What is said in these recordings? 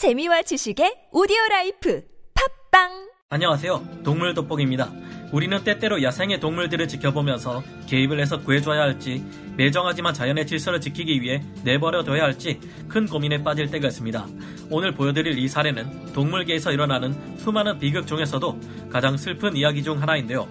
재미와 지식의 오디오 life 팟빵 안녕하세요. 동물 돋보기입니다. 우리는 때때로 야생의 동물들을 지켜보면서 개입을 해서 구해줘야 할지, 매정하지만 자연의 질서를 지키기 위해 내버려둬야 할지 큰 고민에 빠질 때가 있습니다. 오늘 보여드릴 이 사례는 동물계에서 일어나는 수많은 비극 중에서도 가장 슬픈 이야기 중 하나인데요.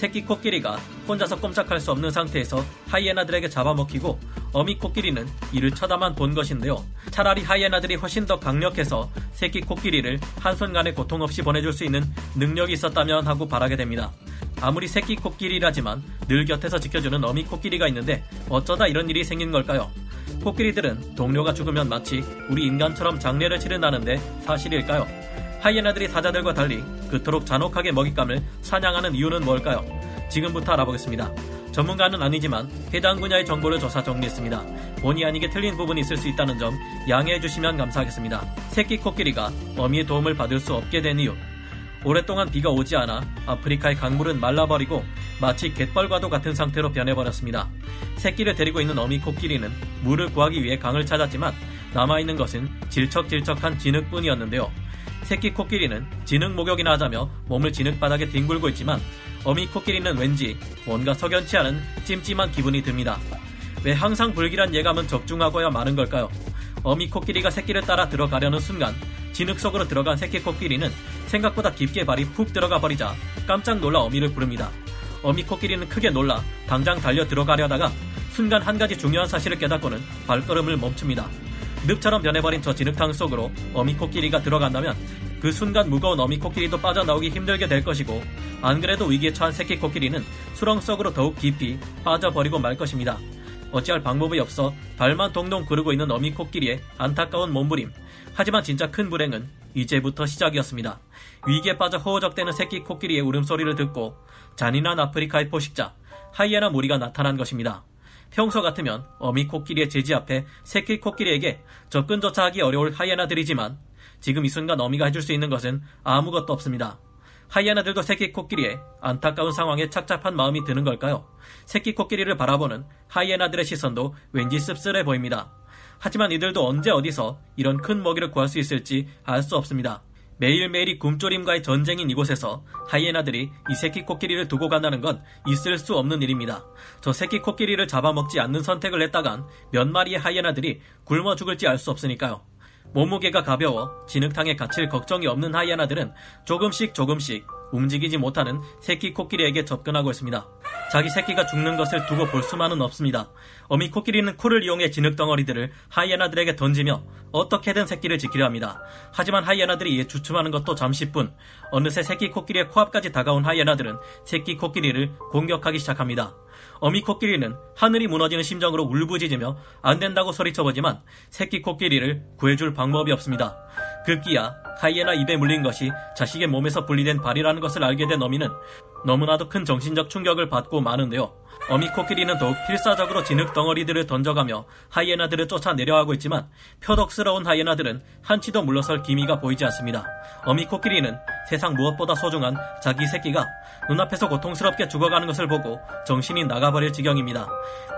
새끼 코끼리가 혼자서 꼼짝할 수 없는 상태에서 하이에나들에게 잡아먹히고 어미 코끼리는 이를 쳐다만 본 것인데요. 차라리 하이에나들이 훨씬 더 강력해서 새끼 코끼리를 한순간에 고통 없이 보내줄 수 있는 능력이 있었다면 하고 바라게 됩니다. 아무리 새끼 코끼리라지만 늘 곁에서 지켜주는 어미 코끼리가 있는데 어쩌다 이런 일이 생긴 걸까요? 코끼리들은 동료가 죽으면 마치 우리 인간처럼 장례를 치른다는데 사실일까요? 하이에나들이 사자들과 달리 그토록 잔혹하게 먹잇감을 사냥하는 이유는 뭘까요? 지금부터 알아보겠습니다. 전문가는 아니지만 해당 분야의 정보를 조사 정리했습니다. 본의 아니게 틀린 부분이 있을 수 있다는 점 양해해 주시면 감사하겠습니다. 새끼 코끼리가 어미의 도움을 받을 수 없게 된 이유. 오랫동안 비가 오지 않아 아프리카의 강물은 말라버리고 마치 갯벌과도 같은 상태로 변해버렸습니다. 새끼를 데리고 있는 어미 코끼리는 물을 구하기 위해 강을 찾았지만 남아있는 것은 질척질척한 진흙뿐이었는데요. 새끼 코끼리는 진흙 목욕이나 하자며 몸을 진흙바닥에 뒹굴고 있지만 어미 코끼리는 왠지 뭔가 석연치 않은 찜찜한 기분이 듭니다. 왜 항상 불길한 예감은 적중하고야 마는 걸까요? 어미 코끼리가 새끼를 따라 들어가려는 순간 진흙 속으로 들어간 새끼 코끼리는 생각보다 깊게 발이 푹 들어가 버리자 깜짝 놀라 어미를 부릅니다. 어미 코끼리는 크게 놀라 당장 달려 들어가려다가 순간 한 가지 중요한 사실을 깨닫고는 발걸음을 멈춥니다. 늪처럼 변해버린 저 진흙탕 속으로 어미 코끼리가 들어간다면 그 순간 무거운 어미 코끼리도 빠져나오기 힘들게 될 것이고 안 그래도 위기에 처한 새끼 코끼리는 수렁 속으로 더욱 깊이 빠져버리고 말 것입니다. 어찌할 방법이 없어 발만 동동 구르고 있는 어미 코끼리의 안타까운 몸부림. 하지만 진짜 큰 불행은 이제부터 시작이었습니다. 위기에 빠져 허우적대는 새끼 코끼리의 울음소리를 듣고 잔인한 아프리카의 포식자 하이에나 무리가 나타난 것입니다. 평소 같으면 어미 코끼리의 제지 앞에 새끼 코끼리에게 접근조차 하기 어려울 하이에나들이지만 지금 이 순간 어미가 해줄 수 있는 것은 아무것도 없습니다. 하이에나들도 새끼 코끼리의 안타까운 상황에 착잡한 마음이 드는 걸까요? 새끼 코끼리를 바라보는 하이에나들의 시선도 왠지 씁쓸해 보입니다. 하지만 이들도 언제 어디서 이런 큰 먹이를 구할 수 있을지 알 수 없습니다. 매일매일이 굶조림과의 전쟁인 이곳에서 하이에나들이 이 새끼 코끼리를 두고 간다는 건 있을 수 없는 일입니다. 저 새끼 코끼리를 잡아먹지 않는 선택을 했다간 몇 마리의 하이에나들이 굶어 죽을지 알 수 없으니까요. 몸무게가 가벼워 진흙탕에 갇힐 걱정이 없는 하이에나들은 조금씩 조금씩 움직이지 못하는 새끼 코끼리에게 접근하고 있습니다. 자기 새끼가 죽는 것을 두고 볼 수만은 없습니다. 어미 코끼리는 코를 이용해 진흙 덩어리들을 하이에나들에게 던지며 어떻게든 새끼를 지키려 합니다. 하지만 하이에나들이 이에 주춤하는 것도 잠시뿐 어느새 새끼 코끼리의 코앞까지 다가온 하이에나들은 새끼 코끼리를 공격하기 시작합니다. 어미 코끼리는 하늘이 무너지는 심정으로 울부짖으며 안 된다고 소리쳐보지만 새끼 코끼리를 구해줄 방법이 없습니다. 급기야 하이에나 입에 물린 것이 자식의 몸에서 분리된 발이라는 것을 알게 된 어미는 너무나도 큰 정신적 충격을 받고 마는데요. 어미 코끼리는 더욱 필사적으로 진흙 덩어리들을 던져가며 하이에나들을 쫓아 내려가고 있지만 표독스러운 하이에나들은 한치도 물러설 기미가 보이지 않습니다. 어미 코끼리는 세상 무엇보다 소중한 자기 새끼가 눈앞에서 고통스럽게 죽어가는 것을 보고 정신이 나가버릴 지경입니다.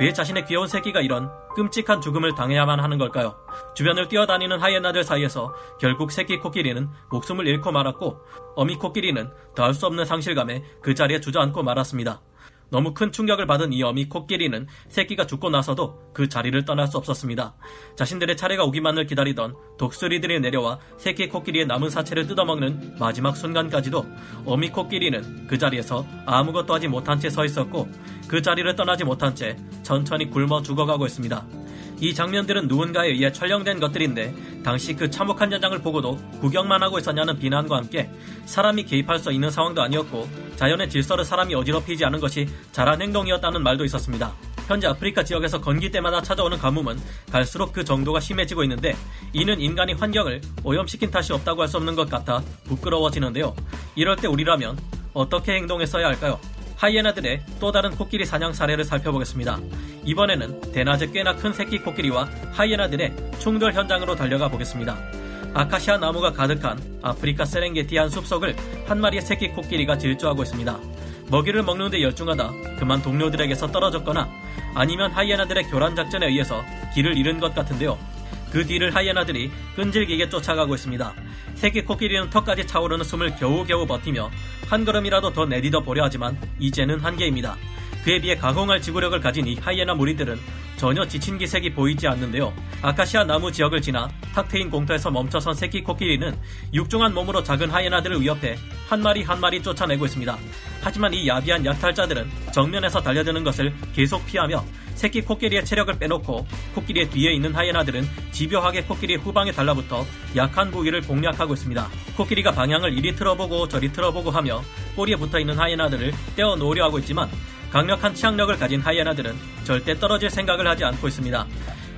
왜 자신의 귀여운 새끼가 이런 끔찍한 죽음을 당해야만 하는 걸까요? 주변을 뛰어다니는 하이에나들 사이에서 결국 새끼 코끼리는 목숨을 잃고 말았고 어미 코끼리는 더할 수 없는 상실감에 그 자리에 주저앉고 말았습니다. 너무 큰 충격을 받은 이 어미 코끼리는 새끼가 죽고 나서도 그 자리를 떠날 수 없었습니다. 자신들의 차례가 오기만을 기다리던 독수리들이 내려와 새끼 코끼리의 남은 사체를 뜯어먹는 마지막 순간까지도 어미 코끼리는 그 자리에서 아무것도 하지 못한 채 서 있었고 그 자리를 떠나지 못한 채 천천히 굶어 죽어가고 있습니다. 이 장면들은 누군가에 의해 촬영된 것들인데 당시 그 참혹한 현장을 보고도 구경만 하고 있었냐는 비난과 함께 사람이 개입할 수 있는 상황도 아니었고 자연의 질서를 사람이 어지럽히지 않은 것이 잘한 행동이었다는 말도 있었습니다. 현재 아프리카 지역에서 건기 때마다 찾아오는 가뭄은 갈수록 그 정도가 심해지고 있는데 이는 인간이 환경을 오염시킨 탓이 없다고 할 수 없는 것 같아 부끄러워지는데요. 이럴 때 우리라면 어떻게 행동했어야 할까요? 하이에나들의 또 다른 코끼리 사냥 사례를 살펴보겠습니다. 이번에는 대낮에 꽤나 큰 새끼 코끼리와 하이에나들의 충돌 현장으로 달려가 보겠습니다. 아카시아 나무가 가득한 아프리카 세렝게티 한 숲속을 한 마리의 새끼 코끼리가 질주하고 있습니다. 먹이를 먹는데 열중하다 그만 동료들에게서 떨어졌거나 아니면 하이에나들의 교란 작전에 의해서 길을 잃은 것 같은데요. 그 뒤를 하이에나들이 끈질기게 쫓아가고 있습니다. 새끼 코끼리는 턱까지 차오르는 숨을 겨우겨우 버티며 한 걸음이라도 더 내디뎌 보려 하지만 이제는 한계입니다. 그에 비해 가공할 지구력을 가진 이 하이에나 무리들은 전혀 지친 기색이 보이지 않는데요. 아카시아 나무 지역을 지나 탁 트인 공터에서 멈춰선 새끼 코끼리는 육중한 몸으로 작은 하이에나들을 위협해 한 마리 한 마리 쫓아내고 있습니다. 하지만 이 야비한 약탈자들은 정면에서 달려드는 것을 계속 피하며 새끼 코끼리의 체력을 빼놓고 코끼리의 뒤에 있는 하이에나들은 집요하게 코끼리의 후방에 달라붙어 약한 부위를 공략하고 있습니다. 코끼리가 방향을 이리 틀어보고 저리 틀어보고 하며 꼬리에 붙어있는 하이에나들을 떼어 놓으려 하고 있지만 강력한 치악력을 가진 하이에나들은 절대 떨어질 생각을 하지 않고 있습니다.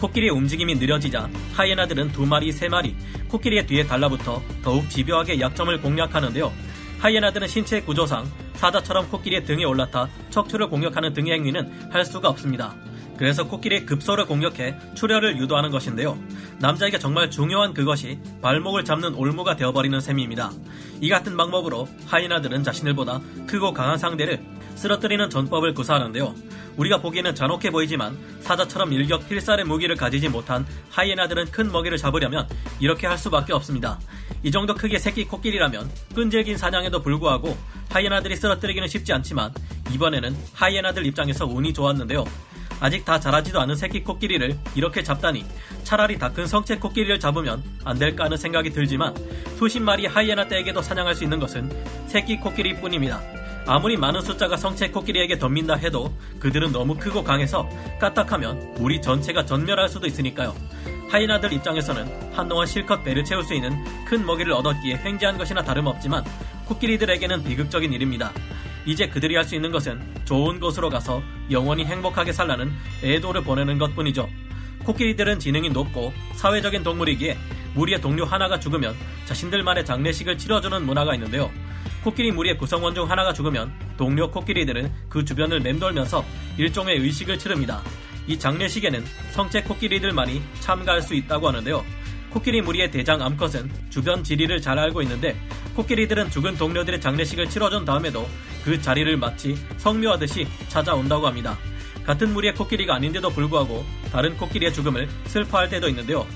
코끼리의 움직임이 느려지자 하이에나들은 두 마리, 세 마리 코끼리의 뒤에 달라붙어 더욱 집요하게 약점을 공략하는데요. 하이에나들은 신체 구조상 사자처럼 코끼리의 등에 올라타 척추를 공격하는 등의 행위는 할 수가 없습니다. 그래서 코끼리의 급소를 공격해 출혈을 유도하는 것인데요. 남자에게 정말 중요한 그것이 발목을 잡는 올무가 되어버리는 셈입니다. 이 같은 방법으로 하이에나들은 자신들보다 크고 강한 상대를 쓰러뜨리는 전법을 구사하는데요. 우리가 보기에는 잔혹해 보이지만 사자처럼 일격 필살의 무기를 가지지 못한 하이에나들은 큰 먹이를 잡으려면 이렇게 할 수밖에 없습니다. 이 정도 크기의 새끼 코끼리라면 끈질긴 사냥에도 불구하고 하이에나들이 쓰러뜨리기는 쉽지 않지만 이번에는 하이에나들 입장에서 운이 좋았는데요. 아직 다 자라지도 않은 새끼 코끼리를 이렇게 잡다니 차라리 다 큰 성체 코끼리를 잡으면 안 될까 하는 생각이 들지만 수십 마리 하이에나 떼에게도 사냥할 수 있는 것은 새끼 코끼리 뿐입니다. 아무리 많은 숫자가 성체 코끼리에게 덤빈다 해도 그들은 너무 크고 강해서 까딱하면 우리 전체가 전멸할 수도 있으니까요. 하이나들 입장에서는 한동안 실컷 배를 채울 수 있는 큰 먹이를 얻었기에 횡재한 것이나 다름없지만 코끼리들에게는 비극적인 일입니다. 이제 그들이 할 수 있는 것은 좋은 곳으로 가서 영원히 행복하게 살라는 애도를 보내는 것 뿐이죠. 코끼리들은 지능이 높고 사회적인 동물이기에 무리의 동료 하나가 죽으면 자신들만의 장례식을 치러주는 문화가 있는데요. 코끼리 무리의 구성원 중 하나가 죽으면 동료 코끼리들은 그 주변을 맴돌면서 일종의 의식을 치릅니다. 이 장례식에는 성체 코끼리들만이 참가할 수 있다고 하는데요. 코끼리 무리의 대장 암컷은 주변 지리를 잘 알고 있는데 코끼리들은 죽은 동료들의 장례식을 치러준 다음에도 그 자리를 마치 성묘하듯이 찾아온다고 합니다. 같은 무리의 코끼리가 아닌데도 불구하고 다른 코끼리의 죽음을 슬퍼할 때도 있는데요.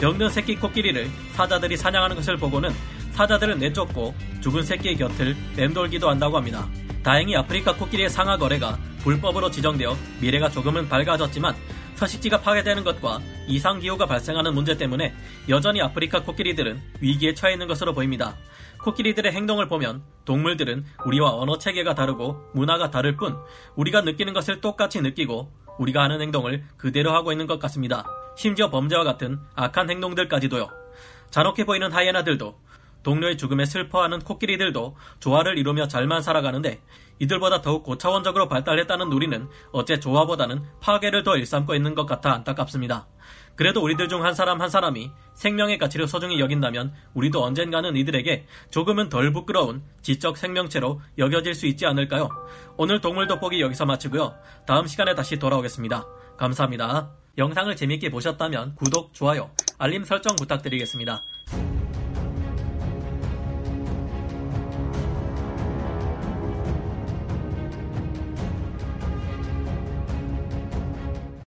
병든 새끼 코끼리를 사자들이 사냥하는 것을 보고는 사자들을 내쫓고 죽은 새끼의 곁을 맴돌기도 한다고 합니다. 다행히 아프리카 코끼리의 상하 거래가 불법으로 지정되어 미래가 조금은 밝아졌지만 서식지가 파괴되는 것과 이상기후가 발생하는 문제 때문에 여전히 아프리카 코끼리들은 위기에 처해 있는 것으로 보입니다. 코끼리들의 행동을 보면 동물들은 우리와 언어 체계가 다르고 문화가 다를 뿐 우리가 느끼는 것을 똑같이 느끼고 우리가 하는 행동을 그대로 하고 있는 것 같습니다. 심지어 범죄와 같은 악한 행동들까지도요. 잔혹해 보이는 하이에나들도 동료의 죽음에 슬퍼하는 코끼리들도 조화를 이루며 잘만 살아가는데 이들보다 더욱 고차원적으로 발달했다는 우리는 어째 조화보다는 파괴를 더 일삼고 있는 것 같아 안타깝습니다. 그래도 우리들 중 한 사람 한 사람이 생명의 가치를 소중히 여긴다면 우리도 언젠가는 이들에게 조금은 덜 부끄러운 지적 생명체로 여겨질 수 있지 않을까요? 오늘 동물 돋보기 여기서 마치고요. 다음 시간에 다시 돌아오겠습니다. 감사합니다. 영상을 재밌게 보셨다면 구독, 좋아요, 알림 설정 부탁드리겠습니다.